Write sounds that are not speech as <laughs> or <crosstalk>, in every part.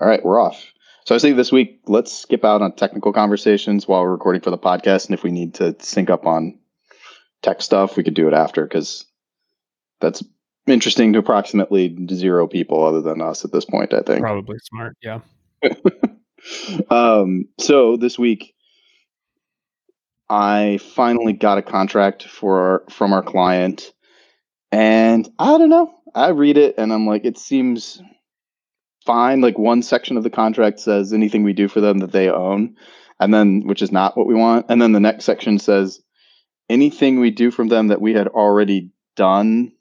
All right, we're off. So I think this week, let's skip out on technical conversations while we're recording for the podcast. And if we need to sync up on tech stuff, we could do it after because that's interesting to approximately zero people other than us at this point, I think. Probably smart. Yeah. <laughs> um, so this week, I finally got a contract for from our client, and I don't know. I read it and I'm like, it seems fine. Like one section of the contract says anything we do for them that they own, and then which is not what we want. And then the next section says anything we do from them that we had already done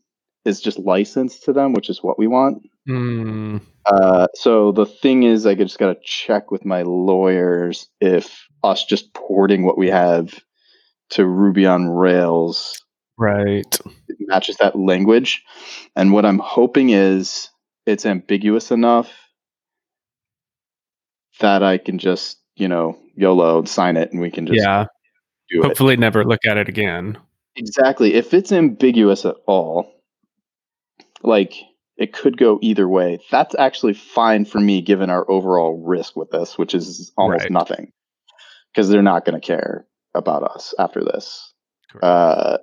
is just licensed to them, which is what we want. Mm. Uh, so the thing is, I just got to check with my lawyers if us just porting what we have to Ruby on Rails right matches that language. And what I'm hoping is it's ambiguous enough that I can just, you know, YOLO sign it and we can just yeah. do it. Hopefully never look at it again. Exactly. If it's ambiguous at all, like it could go either way. That's actually fine for me given our overall risk with this, which is almost right. nothing. Because they're not going to care about us after this. Uh,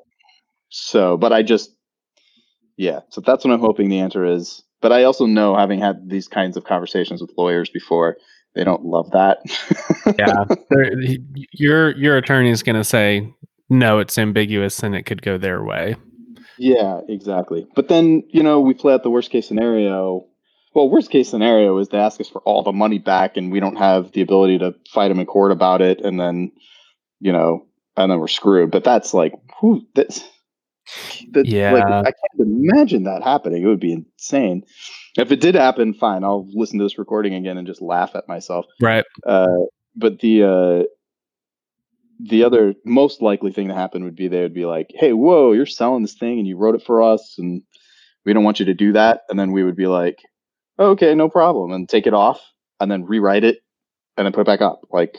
so, but I just, yeah. So that's what I'm hoping the answer is. But I also know, having had these kinds of conversations with lawyers before, they don't love that. <laughs> yeah, your your attorney is going to say no, it's ambiguous and it could go their way. Yeah, exactly. But then you know we play out the worst case scenario. Well, worst case scenario is they ask us for all the money back, and we don't have the ability to fight them in court about it, and then you know, and then we're screwed. But that's like, who that's that, yeah, like, I can't imagine that happening. It would be insane. If it did happen, fine. I'll listen to this recording again and just laugh at myself. Right. Uh, but the uh, the other most likely thing to happen would be they would be like, "Hey, whoa, you're selling this thing and you wrote it for us, and we don't want you to do that." And then we would be like, "Okay, no problem," and take it off, and then rewrite it, and then put it back up. Like,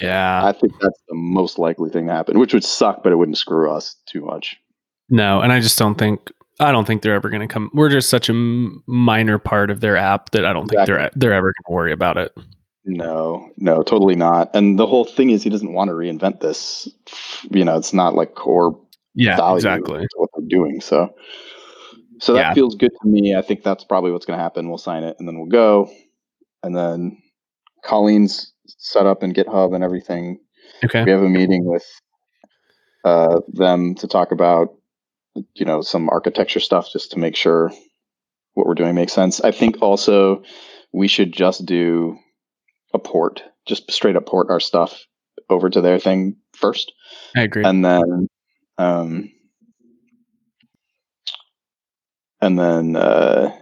yeah, I think that's the most likely thing to happen, which would suck, but it wouldn't screw us too much. No, and I just don't think I don't think they're ever going to come. We're just such a minor part of their app that I don't exactly. think they're they're ever going to worry about it. No, no, totally not. And the whole thing is, he doesn't want to reinvent this. You know, it's not like core yeah, value exactly what they're doing. So, so that yeah. feels good to me. I think that's probably what's going to happen. We'll sign it and then we'll go. And then Colleen's set up in GitHub and everything. Okay. We have a meeting with uh, them to talk about you know some architecture stuff just to make sure what we're doing makes sense. I think also we should just do a port, just straight up port our stuff over to their thing first. I agree. And then um and then uh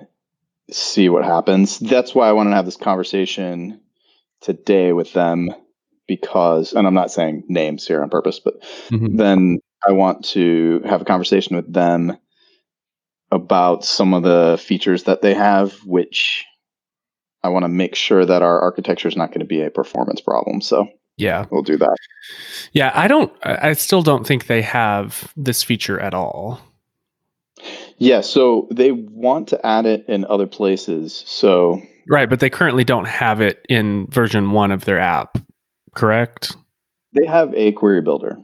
see what happens. That's why I want to have this conversation today with them because and I'm not saying names here on purpose, but mm-hmm. then I want to have a conversation with them about some of the features that they have, which I want to make sure that our architecture is not going to be a performance problem. So yeah, we'll do that. Yeah, I don't. I still don't think they have this feature at all. Yeah, so they want to add it in other places. So right, but they currently don't have it in version one of their app. Correct? They have a query builder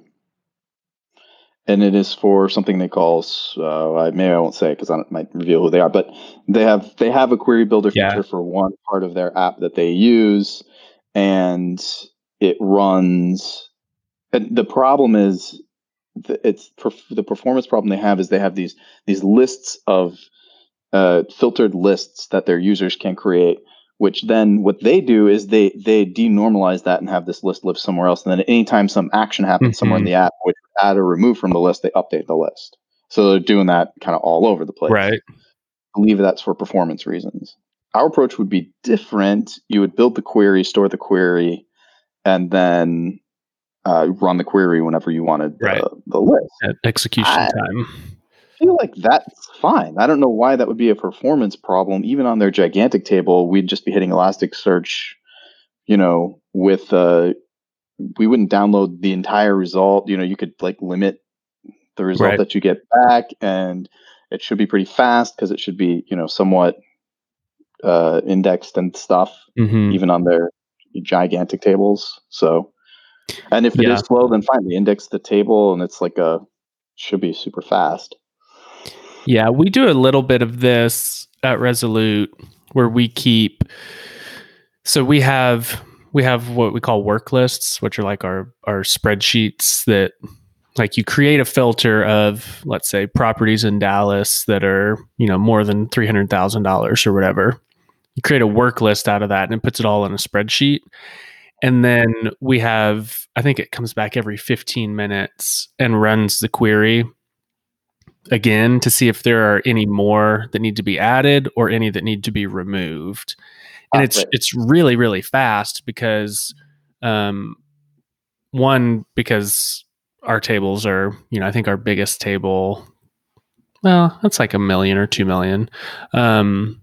and it is for something they call uh, maybe I won't say because I might reveal who they are, but they have they have a query builder feature yeah. for one part of their app that they use, and it runs. And the problem is, the, it's the performance problem they have is they have these these lists of uh, filtered lists that their users can create which then what they do is they they denormalize that and have this list live somewhere else. And then anytime some action happens mm-hmm. somewhere in mm-hmm. the app, which add or remove from the list, they update the list. So they're doing that kind of all over the place. Right. I believe that's for performance reasons. Our approach would be different. You would build the query, store the query, and then uh, run the query whenever you wanted the, right. the list. At execution I, time feel like that's fine. I don't know why that would be a performance problem. Even on their gigantic table, we'd just be hitting Elasticsearch, you know, with uh we wouldn't download the entire result. You know, you could like limit the result right. that you get back and it should be pretty fast because it should be, you know, somewhat uh, indexed and stuff, mm-hmm. even on their gigantic tables. So, and if it yeah. is slow, then fine. We index the table, and it's like a should be super fast. Yeah, we do a little bit of this at Resolute where we keep. So we have we have what we call work lists, which are like our our spreadsheets that like you create a filter of let's say properties in Dallas that are you know more than three hundred thousand dollars or whatever. You create a work list out of that, and it puts it all in a spreadsheet. And then we have, I think it comes back every 15 minutes and runs the query again to see if there are any more that need to be added or any that need to be removed. And it's it's really really fast because um one because our tables are, you know, I think our biggest table well, that's like a million or 2 million. Um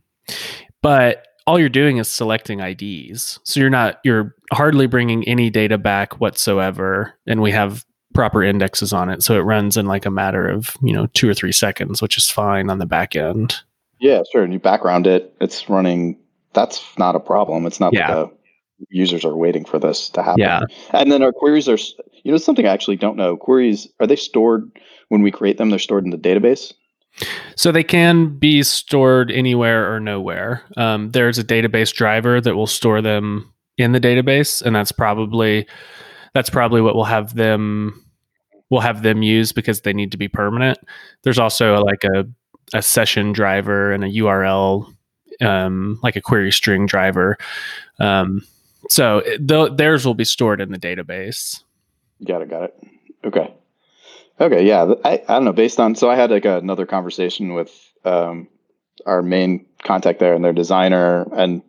but all you're doing is selecting IDs. So you're not you're hardly bringing any data back whatsoever and we have proper indexes on it. So it runs in like a matter of, you know, two or three seconds, which is fine on the back end. Yeah, sure. And you background it, it's running. That's not a problem. It's not yeah. like a, users are waiting for this to happen. Yeah. And then our queries are, you know, something I actually don't know. Queries, are they stored when we create them? They're stored in the database? So they can be stored anywhere or nowhere. Um, there's a database driver that will store them in the database, and that's probably that's probably what we'll have them we'll have them use because they need to be permanent. There's also like a a session driver and a URL um, like a query string driver. Um, so th- theirs will be stored in the database. Got it. Got it. Okay. Okay. Yeah. I, I don't know. Based on, so I had like another conversation with um, our main contact there and their designer, and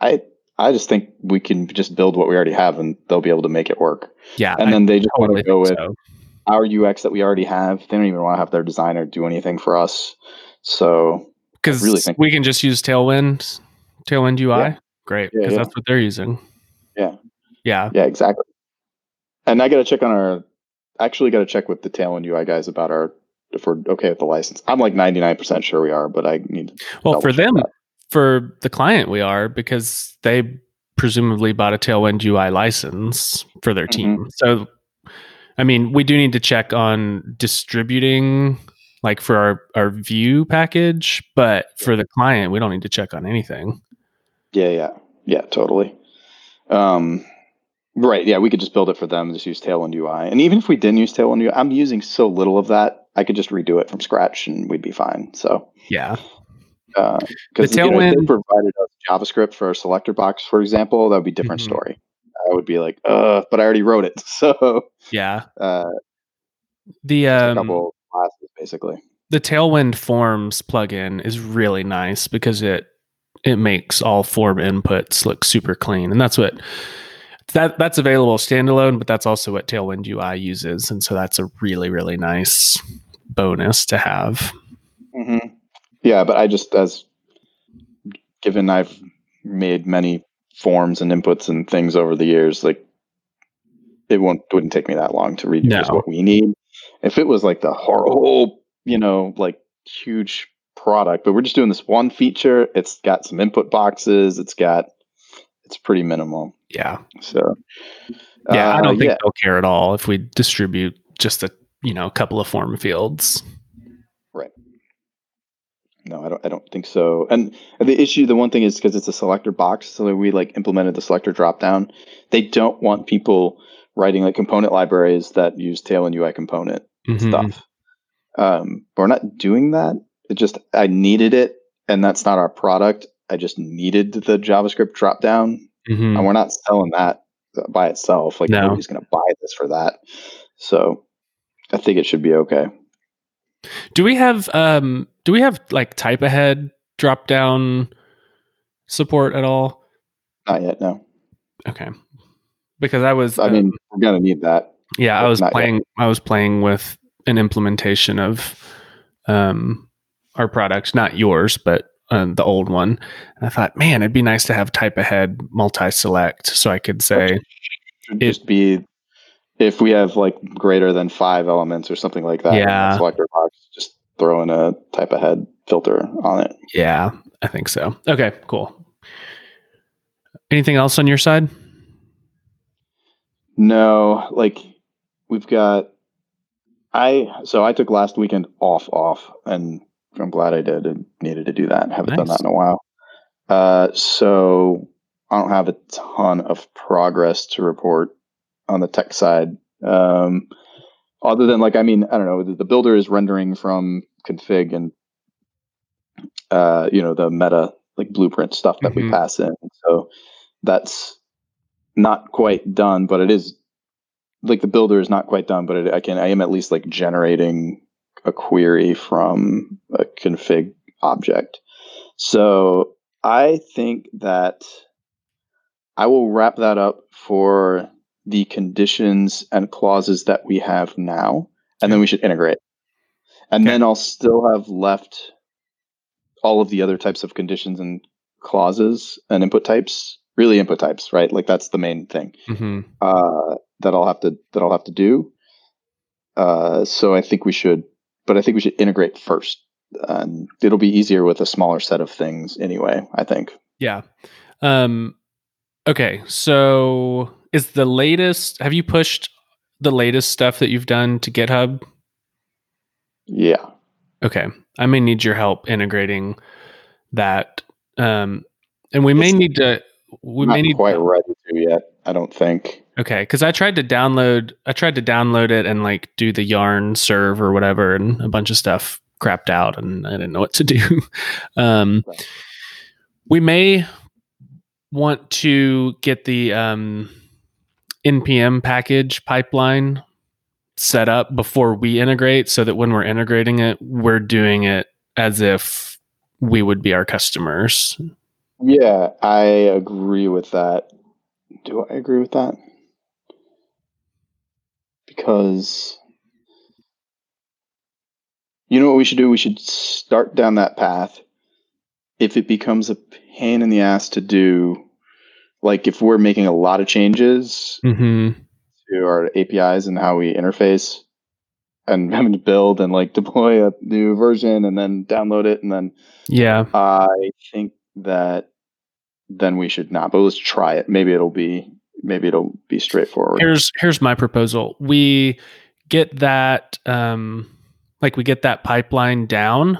I I just think we can just build what we already have and they'll be able to make it work. Yeah. And then they just totally want to go with so. our UX that we already have. They don't even want to have their designer do anything for us. So because really think we can just use Tailwind, Tailwind UI. Yeah. Great. Because yeah, yeah. that's what they're using. Yeah. Yeah. Yeah, exactly. And I got to check on our, actually got to check with the Tailwind UI guys about our, if we're okay with the license. I'm like 99% sure we are, but I need to. Well, for them, that for the client we are because they presumably bought a Tailwind UI license for their team. Mm-hmm. So, I mean, we do need to check on distributing like for our, our Vue package, but for the client, we don't need to check on anything. Yeah, yeah, yeah, totally. Um, right. Yeah, we could just build it for them, just use Tailwind UI. And even if we didn't use Tailwind UI, I'm using so little of that, I could just redo it from scratch and we'd be fine. So, yeah. Because uh, you know, if they provided us JavaScript for a selector box, for example, that would be a different mm-hmm. story. I would be like, uh, but I already wrote it. <laughs> So yeah. Uh, the um, couple classes basically. The Tailwind Forms plugin is really nice because it it makes all form inputs look super clean, and that's what that that's available standalone. But that's also what Tailwind UI uses, and so that's a really really nice bonus to have. Mm-hmm. Yeah, but I just as given I've made many forms and inputs and things over the years, like it won't wouldn't take me that long to read no. what we need. If it was like the whole, you know, like huge product, but we're just doing this one feature. It's got some input boxes. It's got it's pretty minimal. Yeah. So yeah, uh, I don't think yeah. they'll care at all if we distribute just a you know a couple of form fields. No, I don't. I don't think so. And the issue, the one thing is because it's a selector box, so we like implemented the selector dropdown. They don't want people writing like component libraries that use Tailwind UI component mm-hmm. stuff. Um, we're not doing that. It just I needed it, and that's not our product. I just needed the JavaScript dropdown, mm-hmm. and we're not selling that by itself. Like no. nobody's going to buy this for that. So I think it should be okay. Do we have um do we have like type ahead drop down support at all? Not yet, no. Okay. Because I was I um, mean, we're to need that. Yeah, I was playing yet. I was playing with an implementation of um our product, not yours, but uh, the old one. And I thought, man, it'd be nice to have type ahead multi select so I could say it just be if we have like greater than five elements or something like that yeah selector box just throw in a type ahead filter on it. Yeah, I think so. Okay, cool. Anything else on your side? No, like we've got I so I took last weekend off off and I'm glad I did and needed to do that. Haven't nice. done that in a while. Uh so I don't have a ton of progress to report on the tech side. Um other than like I mean, I don't know, the, the builder is rendering from config and uh you know the meta like blueprint stuff that mm-hmm. we pass in. So that's not quite done, but it is like the builder is not quite done, but it, I can I am at least like generating a query from a config object. So I think that I will wrap that up for the conditions and clauses that we have now, and then we should integrate. And okay. then I'll still have left all of the other types of conditions and clauses and input types really input types, right? Like that's the main thing mm-hmm. uh, that I'll have to that I'll have to do. Uh, so I think we should, but I think we should integrate first, and it'll be easier with a smaller set of things anyway. I think. Yeah. Um, okay. So is the latest? Have you pushed the latest stuff that you've done to GitHub? Yeah. Okay. I may need your help integrating that. Um, and we may need to we may need quite ready to yet. I don't think. Okay, because I tried to download. I tried to download it and like do the yarn serve or whatever, and a bunch of stuff crapped out, and I didn't know what to do. <laughs> um, right. We may want to get the um, npm package pipeline set up before we integrate, so that when we're integrating it, we're doing it as if we would be our customers. Yeah, I agree with that. Do I agree with that? Because you know what we should do? We should start down that path. If it becomes a pain in the ass to do, like if we're making a lot of changes mm-hmm. to our APIs and how we interface, and <laughs> having to build and like deploy a new version and then download it and then yeah i think that then we should not. But let's try it. Maybe it'll be maybe it'll be straightforward. Here's here's my proposal. We get that um like we get that pipeline down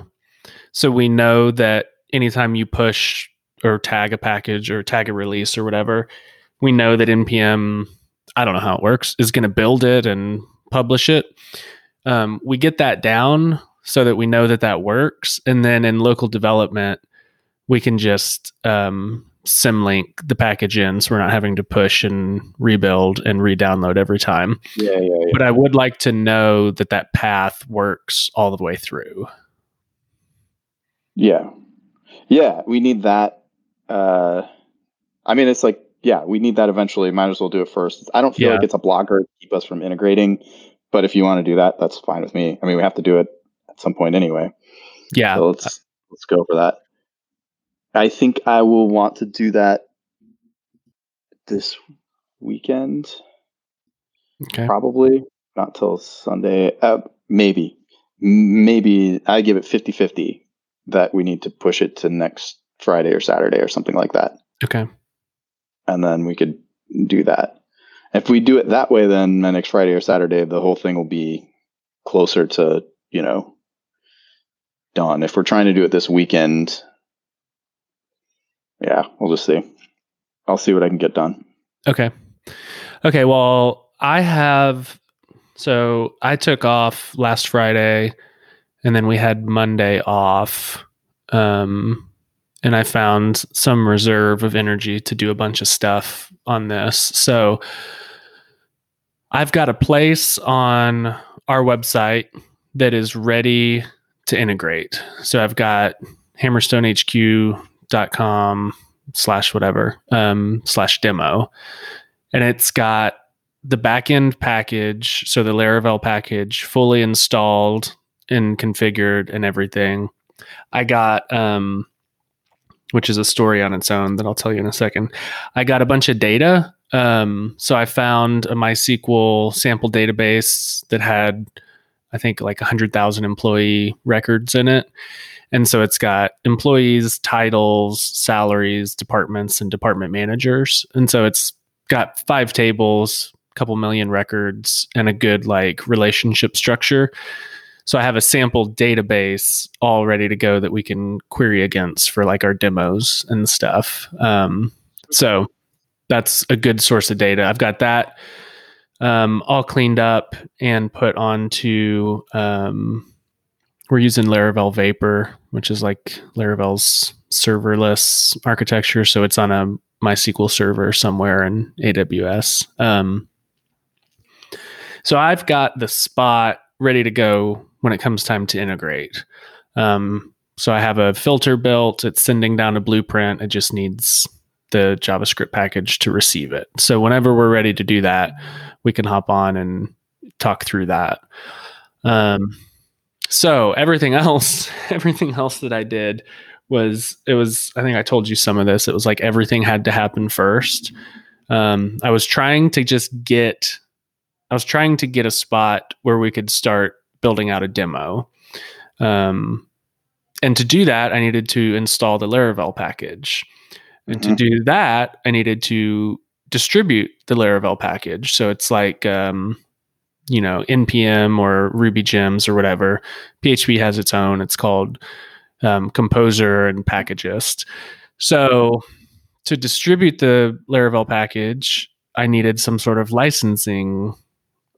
so we know that anytime you push or tag a package or tag a release or whatever, we know that npm I don't know how it works is going to build it and publish it. Um, we get that down so that we know that that works, and then in local development, we can just um, symlink the package in so we're not having to push and rebuild and re-download every time. Yeah, yeah, yeah. But I would like to know that that path works all the way through. Yeah. Yeah, we need that uh I mean it's like yeah, we need that eventually. Might as well do it first. I don't feel yeah. like it's a blocker to keep us from integrating, but if you want to do that, that's fine with me. I mean, we have to do it at some point anyway. Yeah. So let's let's go for that. I think I will want to do that this weekend. Okay. Probably not till Sunday. Uh, maybe. Maybe I give it 50 50 that we need to push it to next Friday or Saturday or something like that. Okay. And then we could do that. If we do it that way, then the next Friday or Saturday, the whole thing will be closer to, you know, done. If we're trying to do it this weekend, yeah, we'll just see. I'll see what I can get done. Okay. Okay. Well, I have. So I took off last Friday, and then we had Monday off. Um, and I found some reserve of energy to do a bunch of stuff on this. So I've got a place on our website that is ready to integrate. So I've got Hammerstone HQ dot com slash whatever um, slash demo, and it's got the backend package, so the Laravel package, fully installed and configured and everything. I got, um, which is a story on its own that I'll tell you in a second. I got a bunch of data. Um, so I found a MySQL sample database that had I think like 100,000 employee records in it. And so it's got employees, titles, salaries, departments, and department managers. And so it's got five tables, a couple million records, and a good like relationship structure. So I have a sample database all ready to go that we can query against for like our demos and stuff. Um, so that's a good source of data. I've got that um, all cleaned up and put onto. Um, we're using Laravel Vapor, which is like Laravel's serverless architecture. So it's on a MySQL server somewhere in AWS. Um, so I've got the spot ready to go when it comes time to integrate. Um, so I have a filter built. It's sending down a blueprint. It just needs the JavaScript package to receive it. So whenever we're ready to do that, we can hop on and talk through that. Um, so everything <laughs> else, everything else that I did was it was I think I told you some of this. It was like everything had to happen first. Um, I was trying to just get I was trying to get a spot where we could start building out a demo. Um, and to do that, I needed to install the Laravel package. And mm-hmm. to do that, I needed to distribute the Laravel package. So it's like, um, you know, NPM or Ruby gems or whatever. PHP has its own. It's called um, Composer and Packagist. So to distribute the Laravel package, I needed some sort of licensing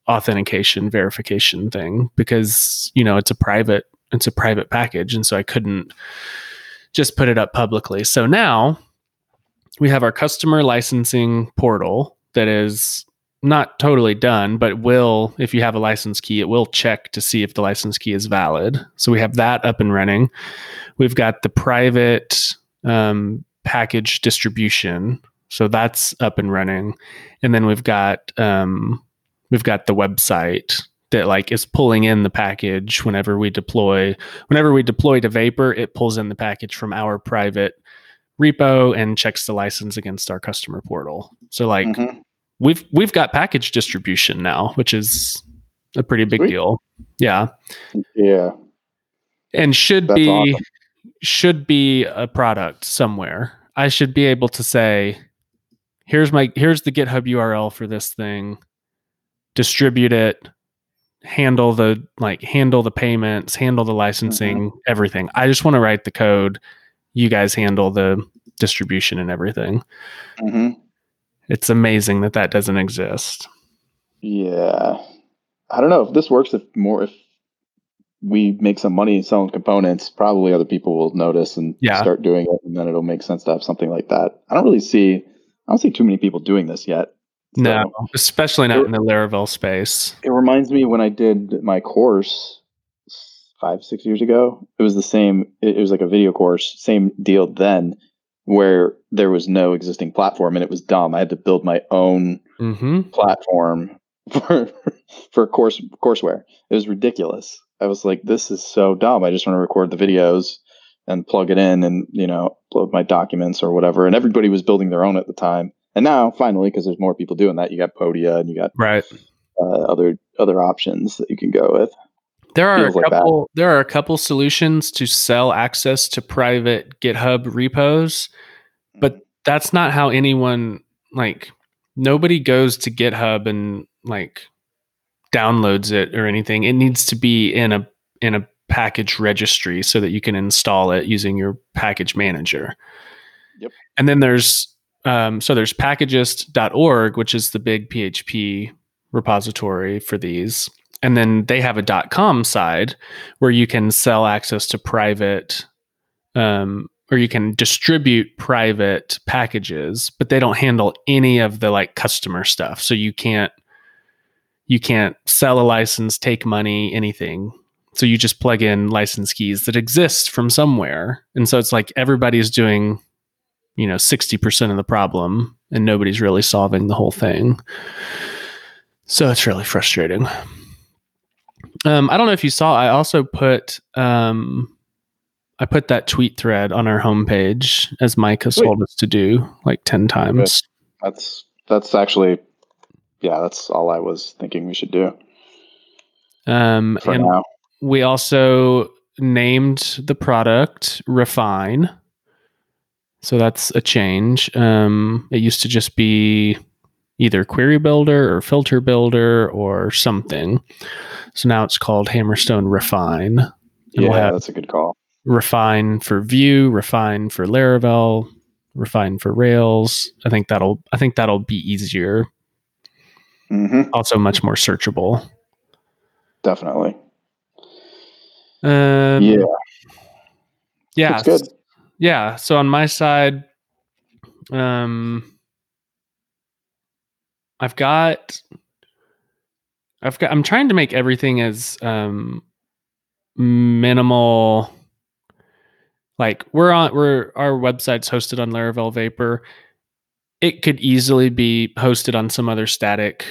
authentication verification thing because you know it's a private it's a private package and so I couldn't just put it up publicly. So now we have our customer licensing portal that is not totally done, but will, if you have a license key, it will check to see if the license key is valid. So we have that up and running. We've got the private um, package distribution. So that's up and running. And then we've got um, we've got the website that like is pulling in the package whenever we deploy. Whenever we deploy to vapor it pulls in the package from our private repo and checks the license against our customer portal. So like mm-hmm. we've we've got package distribution now which is a pretty big Sweet. deal. Yeah. Yeah. And should That's be awesome. should be a product somewhere. I should be able to say here's my here's the github url for this thing distribute it, handle the like handle the payments, handle the licensing, mm-hmm. everything. I just want to write the code. You guys handle the distribution and everything. Mm-hmm. It's amazing that that doesn't exist. Yeah, I don't know if this works. If more if we make some money selling components, probably other people will notice and yeah. start doing it, and then it'll make sense to have something like that. I don't really see. I don't see too many people doing this yet. So no, especially not it, in the Laravel space. It reminds me when I did my course five, six years ago. It was the same. It, was like a video course, same deal then, where there was no existing platform and it was dumb. I had to build my own mm-hmm. platform <laughs> for for course courseware. It was ridiculous. I was like, this is so dumb. I just want to record the videos and plug it in and you know upload my documents or whatever. And everybody was building their own at the time. And now, finally, because there's more people doing that, you got Podia and you got right uh, other other options that you can go with. There are Feels a couple. Like there are a couple solutions to sell access to private GitHub repos, but mm-hmm. that's not how anyone like. Nobody goes to GitHub and like downloads it or anything. It needs to be in a in a package registry so that you can install it using your package manager. Yep. And then there's um, so there's packagist.org, which is the big PHP repository for these. And then they have a .com side where you can sell access to private um, or you can distribute private packages, but they don't handle any of the like customer stuff. So you can't you can't sell a license, take money, anything. So you just plug in license keys that exist from somewhere. And so it's like everybody's doing you know 60% of the problem and nobody's really solving the whole thing. So it's really frustrating. Um, i don't know if you saw i also put um, i put that tweet thread on our homepage as mike has told us to do like 10 times. That's that's actually yeah that's all i was thinking we should do. Um, For and now. we also named the product Refine. So that's a change. Um, it used to just be either Query Builder or Filter Builder or something. So now it's called Hammerstone Refine. And Yeah, we'll that's a good call. Refine for Vue, Refine for Laravel, Refine for Rails. I think that'll I think that'll be easier. hmm Also much more searchable. Definitely. Um, yeah, yeah, it's good. Yeah. So on my side, um, I've got, I've got. I'm trying to make everything as um minimal. Like we're on, we're our website's hosted on Laravel Vapor. It could easily be hosted on some other static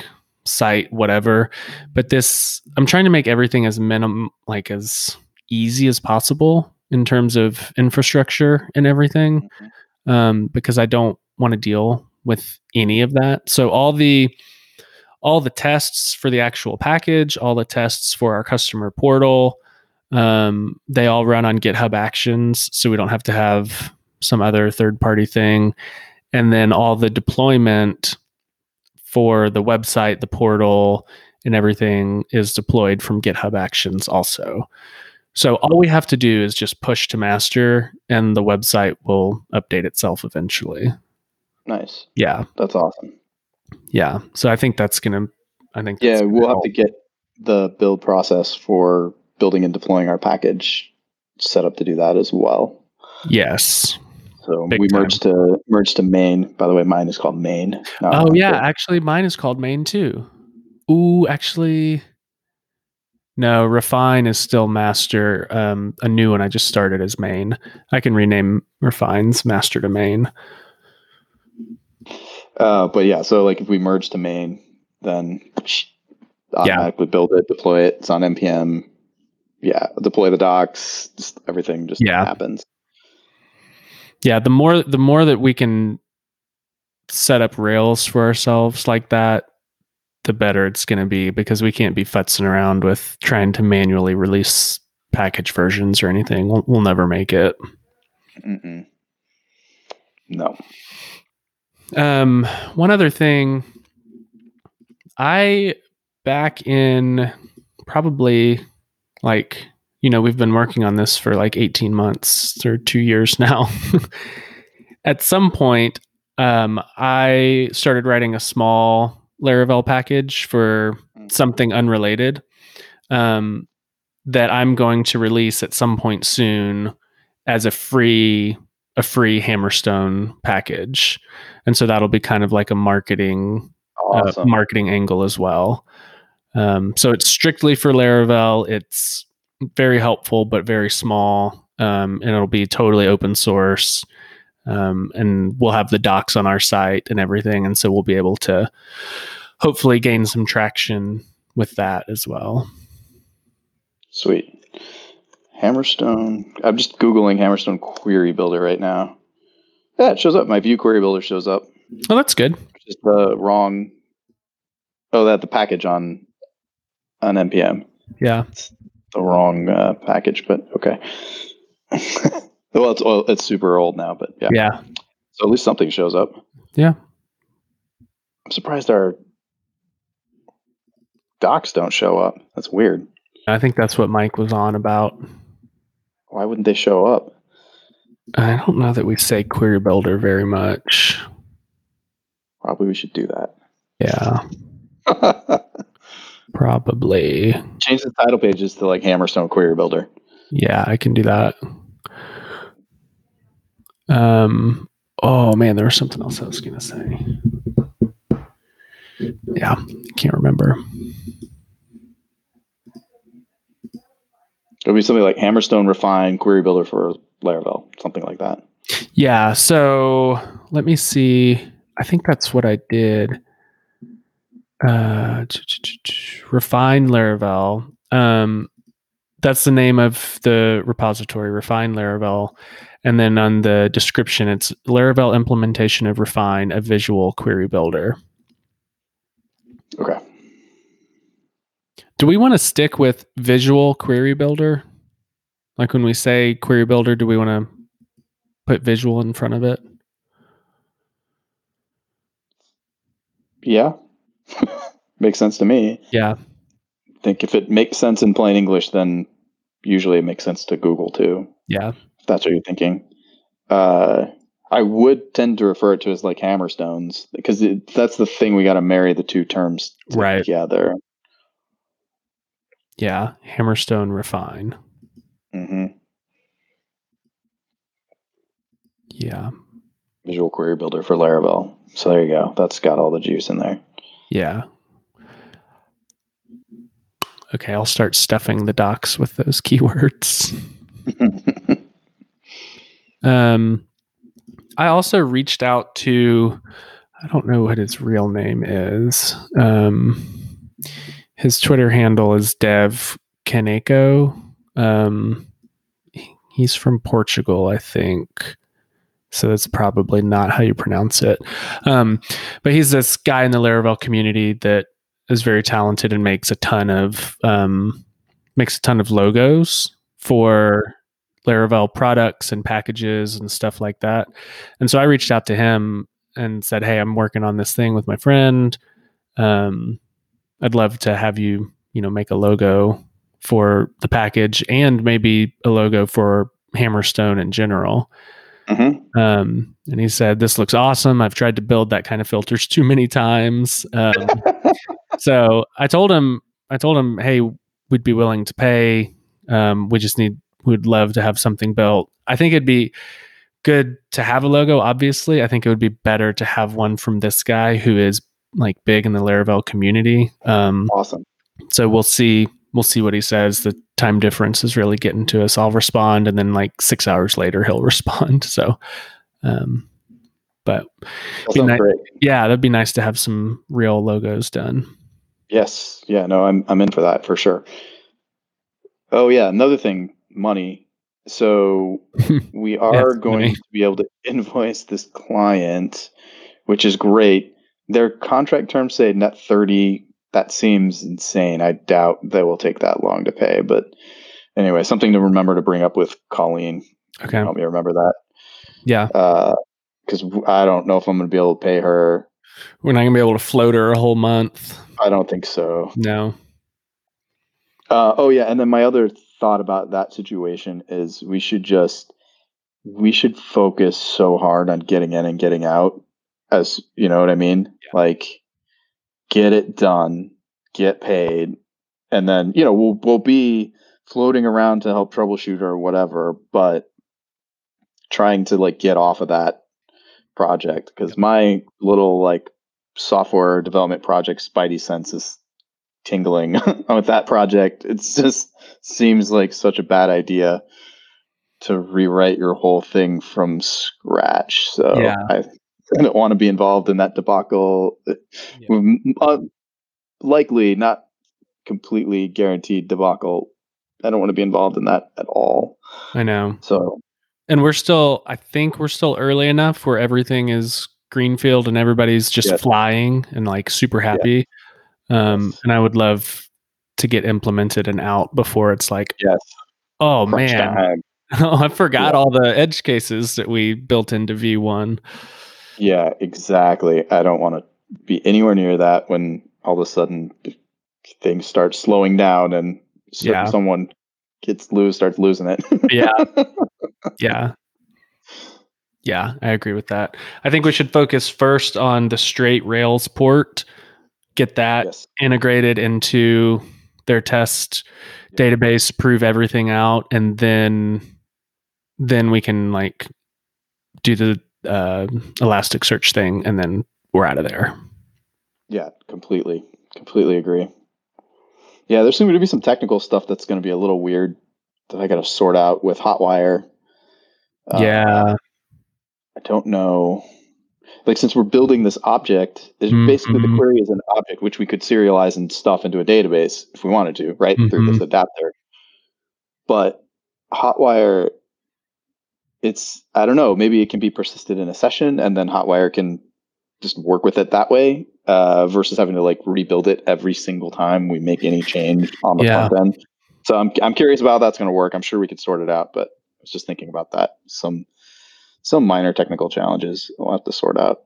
site, whatever. But this, I'm trying to make everything as minimum, like as easy as possible in terms of infrastructure and everything um, because I don't want to deal with any of that. So all the all the tests for the actual package, all the tests for our customer portal, um, they all run on GitHub Actions, so we don't have to have some other third party thing. And then all the deployment for the website, the portal, and everything is deployed from GitHub Actions also. So all we have to do is just push to master, and the website will update itself eventually. Nice. Yeah, That's awesome. yeah. So I think that's gonna. I think Yeah, we'll have to get the build process for building and deploying our package set up to do that as well. Yes. So Big we time. merged to merged to main. By the way, mine is called main. Oh yeah, actually, mine is called Main too. Ooh, actually, no. Refine is still Master. Um, a new one I just started as Main. I can rename Refine's Master to Main. Uh, but yeah, so like if we merge to main, then automatically build it, deploy it. It's on npm. Yeah, deploy the docs. Just everything just Yeah. happens. Yeah, the more the more that we can set up Rails for ourselves like that, the better it's going to be because we can't be futzing around with trying to manually release package versions or anything. We'll, we'll never make it. Mm-mm. No. Um, one other thing, I back in probably like you know we've been working on this for like 18 months or two years now. <laughs> At some point, um, I started writing a small Laravel package for something unrelated um, that I'm going to release at some point soon as a free a free Hammerstone package, and so that'll be kind of like a marketing uh, marketing angle as well. Um, so it's strictly for Laravel. It's very helpful, but very small, um, and it'll be totally open source. Um, and we'll have the docs on our site and everything, and so we'll be able to hopefully gain some traction with that as well. Sweet. Hammerstone. I'm just googling Hammerstone Query Builder right now. Yeah, it shows up. My Vue Query Builder shows up. Oh, that's good. Just the wrong. Oh, that the package on on npm. Yeah, it's the wrong uh, package, but okay. <laughs> well, it's well, it's super old now, but yeah. yeah, So at least something shows up. Yeah. I'm surprised our docs don't show up. That's weird. I think that's what Mike was on about. Why wouldn't they show up? I don't know that we say query builder very much. Probably we should do that. Yeah, <laughs> probably. Change the title pages to like Hammerstone Query Builder. Yeah, I can do that. Um. Oh man, there was something else I was gonna say. Yeah, can't remember. It'll be something like Hammerstone Refine Query Builder for Laravel, something like that. Yeah. So let me see. I think that's what I did. Uh, refine Laravel. Um, that's the name of the repository, Refine Laravel. And then on the description, it's Laravel implementation of Refine, a visual query builder. Okay. Do we want to stick with visual query builder? Like when we say query builder, do we want to put visual in front of it? Yeah. <laughs> makes sense to me. Yeah. I think if it makes sense in plain English, then usually it makes sense to Google too. Yeah. If that's what you're thinking. Uh, I would tend to refer it to as like hammerstones because it, that's the thing we got to marry the two terms right. together. Yeah, hammerstone refine. Mm-hmm. Yeah. Visual Query Builder for Laravel. So there you go. That's got all the juice in there. Yeah. Okay, I'll start stuffing the docs with those keywords. <laughs> um, I also reached out to, I don't know what his real name is. Um, his Twitter handle is Dev Caneco. Um, he's from Portugal, I think. So that's probably not how you pronounce it. Um, but he's this guy in the Laravel community that is very talented and makes a ton of um, makes a ton of logos for Laravel products and packages and stuff like that. And so I reached out to him and said, "Hey, I'm working on this thing with my friend. Um, I'd love to have you, you know, make a logo for the package and maybe a logo for Hammerstone in general." Mm-hmm. Um, and he said, "This looks awesome. I've tried to build that kind of filters too many times." Um, <laughs> so I told him, I told him, "Hey, we'd be willing to pay. Um, we just need we'd love to have something built. I think it'd be good to have a logo, obviously. I think it would be better to have one from this guy who is like big in the Laravel community. Um, awesome. So we'll see. We'll see what he says. The time difference is really getting to us. I'll respond, and then like six hours later, he'll <laughs> respond. So, um, but ni- yeah, that'd be nice to have some real logos done. Yes. Yeah. No, I'm I'm in for that for sure. Oh yeah, another thing money. So <laughs> we are going to be able to <laughs> invoice this client, which is great. Their contract terms say net 30. That seems insane. I doubt they will take that long to pay. But anyway, something to remember to bring up with Colleen. Okay. Help me remember that. Yeah. Because uh, I don't know if I'm going to be able to pay her. We're not going to be able to float her a whole month. I don't think so. No. Uh, oh yeah, and then my other thought about that situation is we should just we should focus so hard on getting in and getting out as you know what I mean? Yeah. Like get it done, get paid, and then, you know, we'll we'll be floating around to help troubleshoot or whatever, but trying to like get off of that project because my little like software development project spidey sense is tingling <laughs> with that project. It just seems like such a bad idea to rewrite your whole thing from scratch. So yeah. I, I don't want to be involved in that debacle. Yeah. Uh, likely not completely guaranteed debacle. I don't want to be involved in that at all. I know. So, and we're still, I think we're still early enough where everything is greenfield and everybody's just yes. flying and like super happy. Um, and I would love to get implemented and out before it's like, yes. oh Crunch man, <laughs> oh, I forgot yeah. all the edge cases that we built into V1. Yeah, exactly. I don't want to be anywhere near that when all of a sudden things start slowing down and so yeah. someone gets lose starts losing it. yeah. <laughs> Yeah. Yeah, I agree with that. I think we should focus first on the straight Rails port get that yes. integrated into their test yeah. database, prove everything out, and then then we can like do the uh, Elasticsearch thing, and then we're out of there. Yeah, completely, completely agree. Yeah, there's going to be some technical stuff that's going to be a little weird that I got to sort out with Hotwire. Yeah, uh, I don't know like since we're building this object, mm-hmm. basically the query is an object which we could serialize and stuff into a database if we wanted to, right? Mm-hmm. Through this mm-hmm. adapter. But Hotwire, it's I don't know, maybe it can be persisted in a session and then Hotwire can just work with it that way. Uh, versus having to like rebuild it every single time we make any change on the yeah. front end. So I'm I'm curious about how that's going to work. I'm sure we could sort it out, but I was just thinking about that. Some some minor technical challenges we'll have to sort out.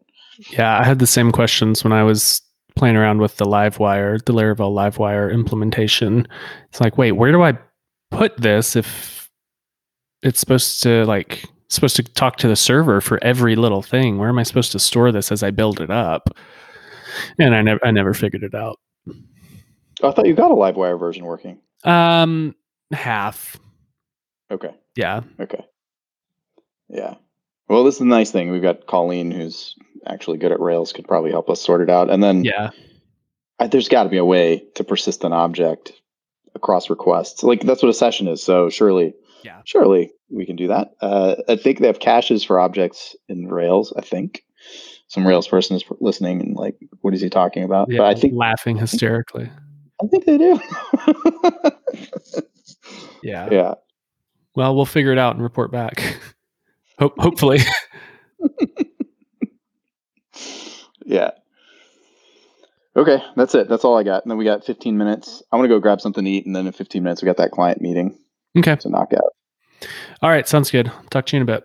Yeah, I had the same questions when I was playing around with the Livewire, the Laravel Livewire implementation. It's like, wait, where do I put this if it's supposed to like supposed to talk to the server for every little thing? Where am I supposed to store this as I build it up? And I never I never figured it out. I thought you got a Livewire version working. Um half. Okay. Yeah. Okay. Yeah. Well, this is the nice thing. We've got Colleen, who's actually good at Rails, could probably help us sort it out. And then, yeah, I, there's got to be a way to persist an object across requests. Like that's what a session is. So surely, yeah, surely we can do that. Uh, I think they have caches for objects in Rails. I think some Rails person is listening and like, what is he talking about? Yeah, but I think laughing hysterically. I think they do. <laughs> yeah. Yeah. Well, we'll figure it out and report back. <laughs> Ho- hopefully. <laughs> yeah. Okay, that's it. That's all I got. And then we got 15 minutes. I want to go grab something to eat, and then in 15 minutes we got that client meeting. Okay. To knock out. All right, sounds good. Talk to you in a bit.